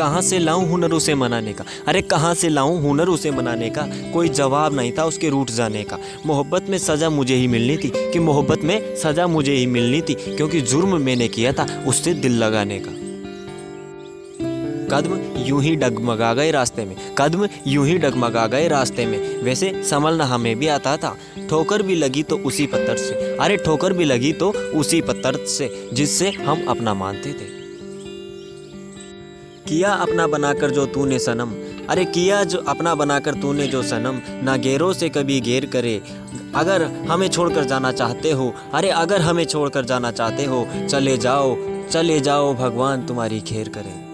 कहाँ से लाऊं हुनर उसे मनाने का? अरे कहाँ से लाऊं हुनर उसे मनाने का? कोई जवाब नहीं था उसके रूट जाने का। मोहब्बत में सज़ा मुझे ही मिलनी थी, कि मोहब्बत में सज़ा मुझे ही मिलनी थी, क्योंकि जुर्म मैंने किया था उससे दिल लगाने का। कदम यूँ ही डगमगा गए रास्ते में, कदम यूँ ही डगमगा गए रास्ते में। वैसे संभलना हमें भी आता था, ठोकर भी लगी तो उसी पत्थर से। अरे ठोकर भी लगी तो उसी पत्थर से, जिससे हम अपना मानते थे। किया अपना बनाकर जो तूने सनम। अरे किया जो अपना बनाकर तूने जो सनम। ना गेरों से कभी घेर करे। अगर हमें छोड़कर जाना चाहते हो, अरे अगर हमें छोड़कर जाना चाहते हो, चले जाओ चले जाओ, भगवान तुम्हारी खेर करे।